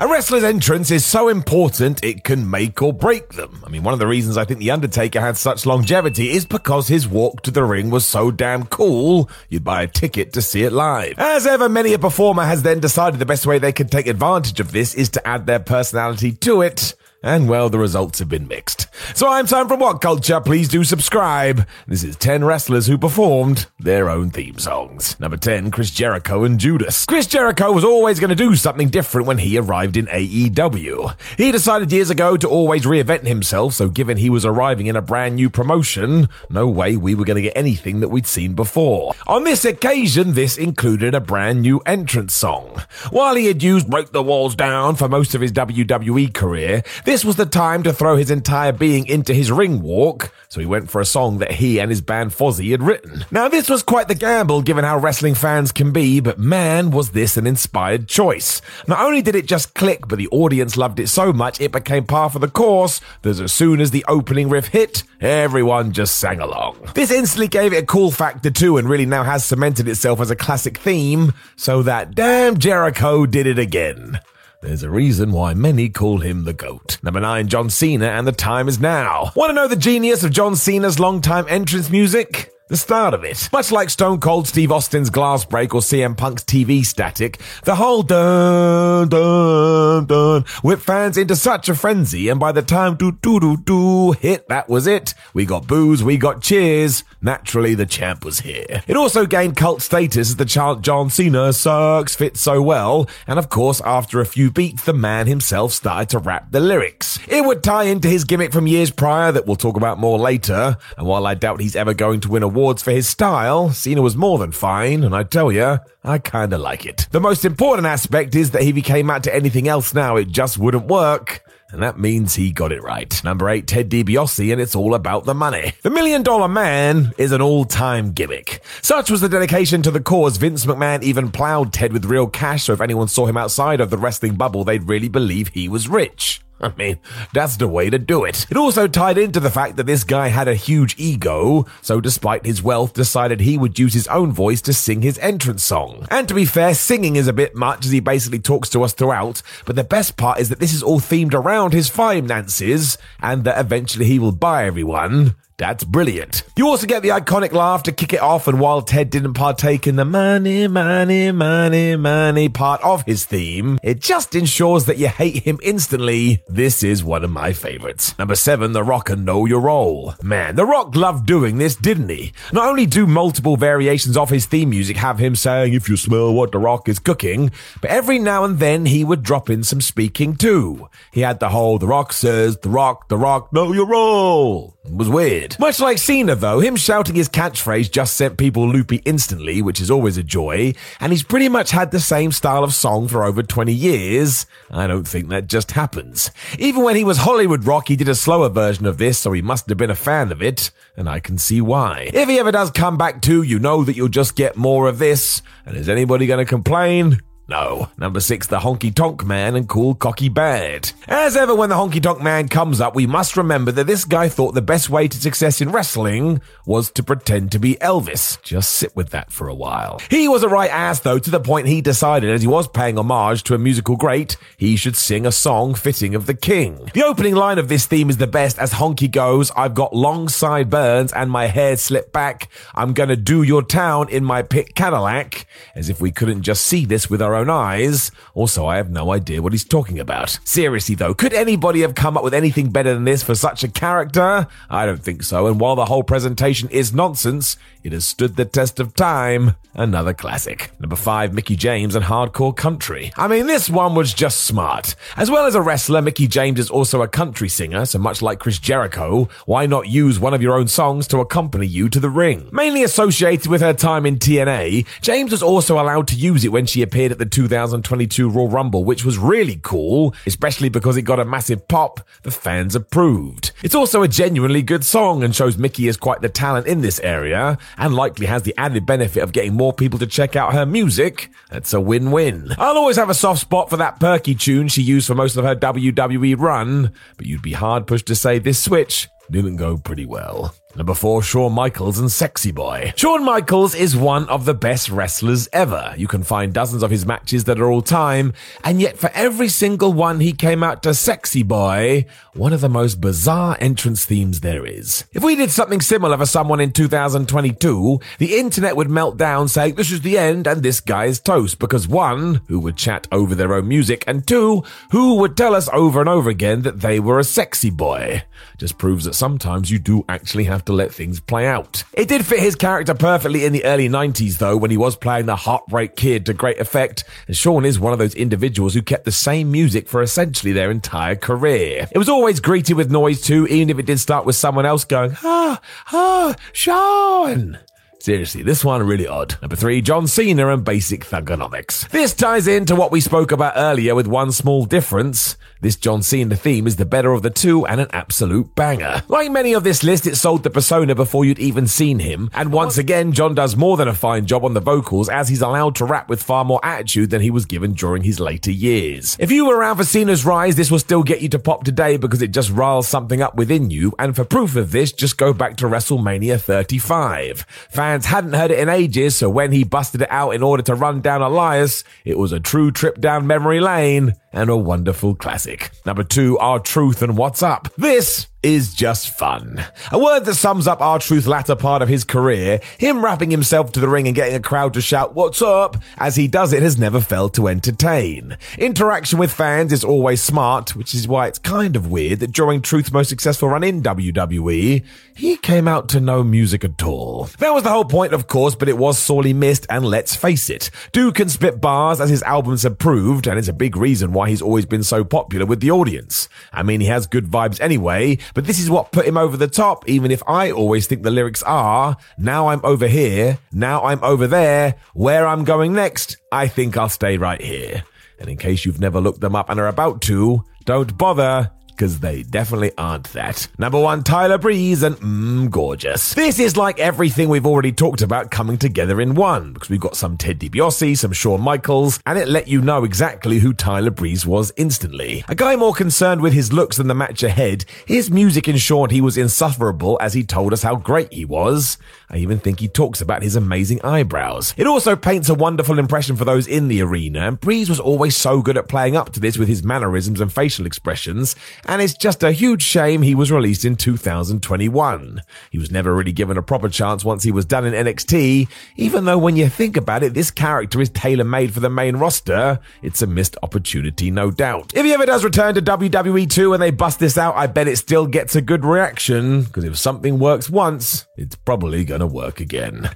A wrestler's entrance is so important it can make or break them. I mean, one of the reasons I think The Undertaker had such longevity is because his walk to the ring was so damn cool, you'd buy a ticket to see it live. As ever, many a performer has then decided the best way they can take advantage of this is to add their personality to it. And well, the results have been mixed. So I'm Sam from WhatCulture. Please do subscribe. This is 10 wrestlers who performed their own theme songs. Number 10, Chris Jericho and Judas. Chris Jericho was always going to do something different when he arrived in AEW. He decided years ago to always reinvent himself, so given he was arriving in a brand new promotion, no way we were going to get anything that we'd seen before. On this occasion, this included a brand new entrance song. While he had used Break the Walls Down for most of his WWE career, this was the time to throw his entire being into his ring walk, so he went for a song that he and his band Fozzy had written. Now, this was quite the gamble given how wrestling fans can be, but man, was this an inspired choice. Not only did it just click, but the audience loved it so much it became par for the course that as soon as the opening riff hit, everyone just sang along. This instantly gave it a cool factor too, and really now has cemented itself as a classic theme, so that damn Jericho did it again. There's a reason why many call him the GOAT. Number 9, John Cena, and the time is now. Want to know the genius of John Cena's long-time entrance music? The start of it. Much like Stone Cold Steve Austin's glass break or CM Punk's TV static, the whole dun dun dun whipped fans into such a frenzy, and by the time do do do do hit, that was it. We got boos, we got cheers. Naturally, the champ was here. It also gained cult status as the chant John Cena sucks fits so well, and of course, after a few beats, the man himself started to rap the lyrics. It would tie into his gimmick from years prior that we'll talk about more later, and while I doubt he's ever going to win awards for his style, Cena was more than fine, and I tell ya, I kinda like it. The most important aspect is that if he came out to anything else now, it just wouldn't work. And that means he got it right. Number eight, Ted DiBiase, and it's all about the money. The Million Dollar Man is an all-time gimmick. Such was the dedication to the cause, Vince McMahon even plowed Ted with real cash, so if anyone saw him outside of the wrestling bubble, they'd really believe he was rich. I mean, that's the way to do it. It also tied into the fact that this guy had a huge ego, so despite his wealth, decided he would use his own voice to sing his entrance song. And to be fair, singing is a bit much as he basically talks to us throughout, but the best part is that this is all themed around his finances, and that eventually he will buy everyone. That's brilliant. You also get the iconic laugh to kick it off, and while Ted didn't partake in the money, money, money, money part of his theme, it just ensures that you hate him instantly. This is one of my favorites. Number seven, The Rock and Know Your Role. Man, The Rock loved doing this, didn't he? Not only do multiple variations of his theme music have him saying, if you smell what The Rock is cooking, but every now and then he would drop in some speaking too. He had the whole The Rock says, The Rock, The Rock, know your role. It was weird. Much like Cena though, him shouting his catchphrase just sent people loopy instantly, which is always a joy, and he's pretty much had the same style of song for over 20 years. I don't think that just happens. Even when he was Hollywood Rock, he did a slower version of this, so he must have been a fan of it, and I can see why. If he ever does come back too, you know that you'll just get more of this, and is anybody gonna complain? No. Number six, the Honky Tonk Man and Cool Cocky Bad. As ever, when the Honky Tonk Man comes up, we must remember that this guy thought the best way to success in wrestling was to pretend to be Elvis. Just sit with that for a while. He was a right ass, though, to the point he decided, as he was paying homage to a musical great, he should sing a song fitting of the king. The opening line of this theme is the best as Honky goes, I've got long sideburns and my hair slipped back. I'm gonna do your town in my pit Cadillac. As if we couldn't just see this with our own eyes. Also, I have no idea what he's talking about. Seriously though, could anybody have come up with anything better than this for such a character? I don't think so, and while the whole presentation is nonsense, it has stood the test of time. Another classic. Number five, Mickie James and Hardcore Country. I mean, this one was just smart. As well as a wrestler, Mickie James is also a country singer, so much like Chris Jericho, why not use one of your own songs to accompany you to the ring? Mainly associated with her time in TNA, James was also allowed to use it when she appeared at the 2022 Royal Rumble, which was really cool, especially because it got a massive pop the fans approved. It's also a genuinely good song and shows Mickie is quite the talent in this area, and likely has the added benefit of getting more people to check out her music. That's a win-win. I'll always have a soft spot for that perky tune she used for most of her WWE run, but you'd be hard pushed to say this switch didn't go pretty well. Number four, Shawn Michaels and Sexy Boy. Shawn Michaels is one of the best wrestlers ever. You can find dozens of his matches that are all time, and yet for every single one he came out to Sexy Boy, one of the most bizarre entrance themes there is. If we did something similar for someone in 2022, the internet would melt down saying this is the end and this guy is toast because one, who would chat over their own music, and two, who would tell us over and over again that they were a sexy boy. Just proves that sometimes you do actually have to let things play out. It did fit his character perfectly in the early 90s, though, when he was playing the heartbreak kid to great effect, and Shawn is one of those individuals who kept the same music for essentially their entire career. It was always greeted with noise too, even if it did start with someone else going, ah, ah, Shawn. Seriously, this one really odd. Number three, John Cena and basic thuganomics. This ties into what we spoke about earlier with one small difference. This John Cena theme is the better of the two and an absolute banger. Like many of this list, it sold the persona before you'd even seen him. And once again, John does more than a fine job on the vocals as he's allowed to rap with far more attitude than he was given during his later years. If you were around for Cena's rise, this will still get you to pop today because it just riles something up within you. And for proof of this, just go back to WrestleMania 35. Fans hadn't heard it in ages, so when he busted it out in order to run down Elias, it was a true trip down memory lane and a wonderful classic. Number two, R-Truth and What's Up. This is just fun. A word that sums up R-Truth's latter part of his career, him rapping himself to the ring and getting a crowd to shout, What's up? as he does it has never failed to entertain. Interaction with fans is always smart, which is why it's kind of weird that during Truth's most successful run in WWE, he came out to no music at all. That was the whole point, of course, but it was sorely missed, and let's face it, Dude can spit bars as his albums have proved, and it's a big reason why he's always been so popular with the audience. I mean, he has good vibes anyway, but this is what put him over the top, even if I always think the lyrics are, now I'm over here, now I'm over there, where I'm going next, I think I'll stay right here. And in case you've never looked them up and are about to, don't bother because they definitely aren't that. Number one, Tyler Breeze and mmm, gorgeous. This is like everything we've already talked about coming together in one, because we've got some Ted DiBiase, some Shawn Michaels, and it let you know exactly who Tyler Breeze was instantly. A guy more concerned with his looks than the match ahead, his music ensured he was insufferable as he told us how great he was. I even think he talks about his amazing eyebrows. It also paints a wonderful impression for those in the arena, and Breeze was always so good at playing up to this with his mannerisms and facial expressions, and it's just a huge shame he was released in 2021. He was never really given a proper chance once he was done in NXT, even though when you think about it, this character is tailor made for the main roster. It's a missed opportunity, no doubt. If he ever does return to WWE 2 and they bust this out, I bet it still gets a good reaction, because if something works once, it's probably gonna work again.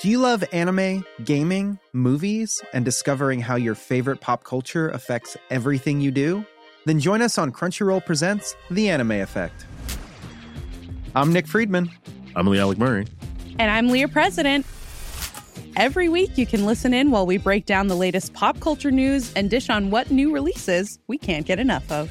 Do you love anime, gaming, movies, and discovering how your favorite pop culture affects everything you do? Then join us on Crunchyroll Presents The Anime Effect. I'm Nick Friedman. I'm Lee Alec Murray. And I'm Leah President. Every week, you can listen in while we break down the latest pop culture news and dish on what new releases we can't get enough of.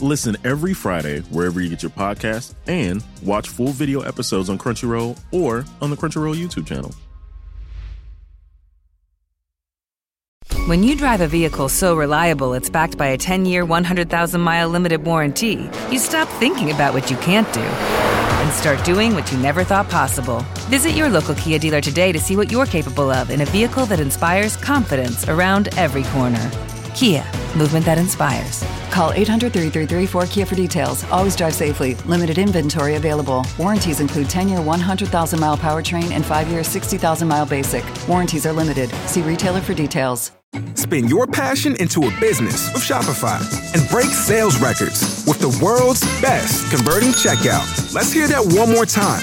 Listen every Friday wherever you get your podcast and watch full video episodes on Crunchyroll or on the Crunchyroll YouTube channel. When you drive a vehicle so reliable it's backed by a 10 year, 100,000 mile limited warranty, you stop thinking about what you can't do and start doing what you never thought possible. Visit your local Kia dealer today to see what you're capable of in a vehicle that inspires confidence around every corner. Kia, movement that inspires. Call 800 333 4KIA for details. Always drive safely. Limited inventory available. Warranties include 10 year 100,000 mile powertrain and 5 year 60,000 mile basic. Warranties are limited. See retailer for details. Spin your passion into a business with Shopify and break sales records with the world's best converting checkout. Let's hear that one more time.